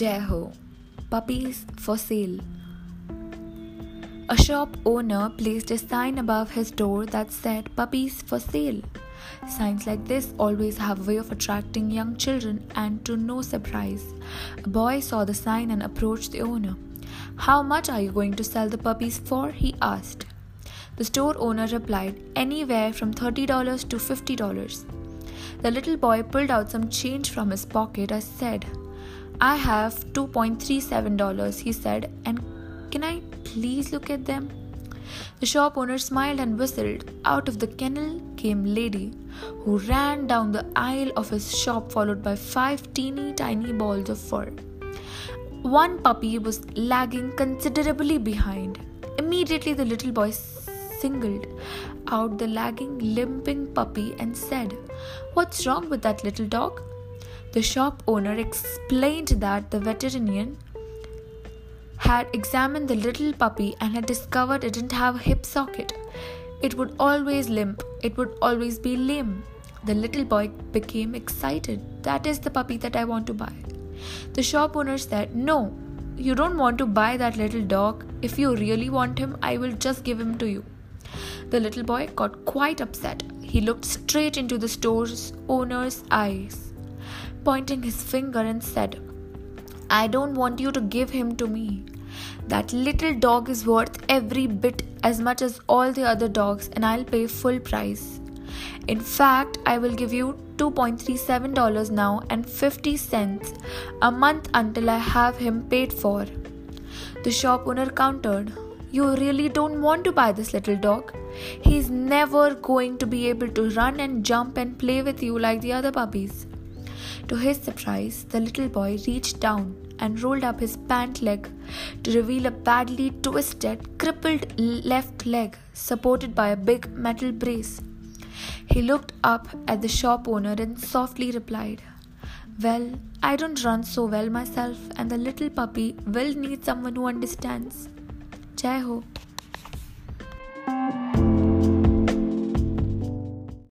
Jai Ho Puppies for Sale. A shop owner placed a sign above his door that said Puppies for Sale. Signs like this always have a way of attracting young children, and to no surprise, a boy saw the sign and approached the owner. How much are you going to sell the puppies for? he asked. The store owner replied, Anywhere from $30 to $50. The little boy pulled out some change from his pocket and said, I have $2.37, he said, and can I please look at them? The shop owner smiled and whistled. Out of the kennel came Lady, who ran down the aisle of his shop, followed by five teeny tiny balls of fur. One puppy was lagging considerably behind. Immediately, the little boy singled out the lagging, limping puppy and said, What's wrong with that little dog? The shop owner explained that the veterinarian had examined the little puppy and had discovered it didn't have a hip socket. It would always limp, it would always be lame. The little boy became excited. That is the puppy that I want to buy. The shop owner said, No, you don't want to buy that little dog. If you really want him, I will just give him to you. The little boy got quite upset. He looked straight into the store's owner's eyes, pointing his finger and said, I don't want you to give him to me. That little dog is worth every bit as much as all the other dogs, and I'll pay full price. In fact, I will give you $2.37 now and 50 cents a month until I have him paid for. The shop owner countered, You really don't want to buy this little dog? He's never going to be able to run and jump and play with you like the other puppies. To his surprise, the little boy reached down and rolled up his pant leg to reveal a badly twisted, crippled left leg supported by a big metal brace. He looked up at the shop owner and softly replied, Well, I don't run so well myself, and the little puppy will need someone who understands. Jai Ho.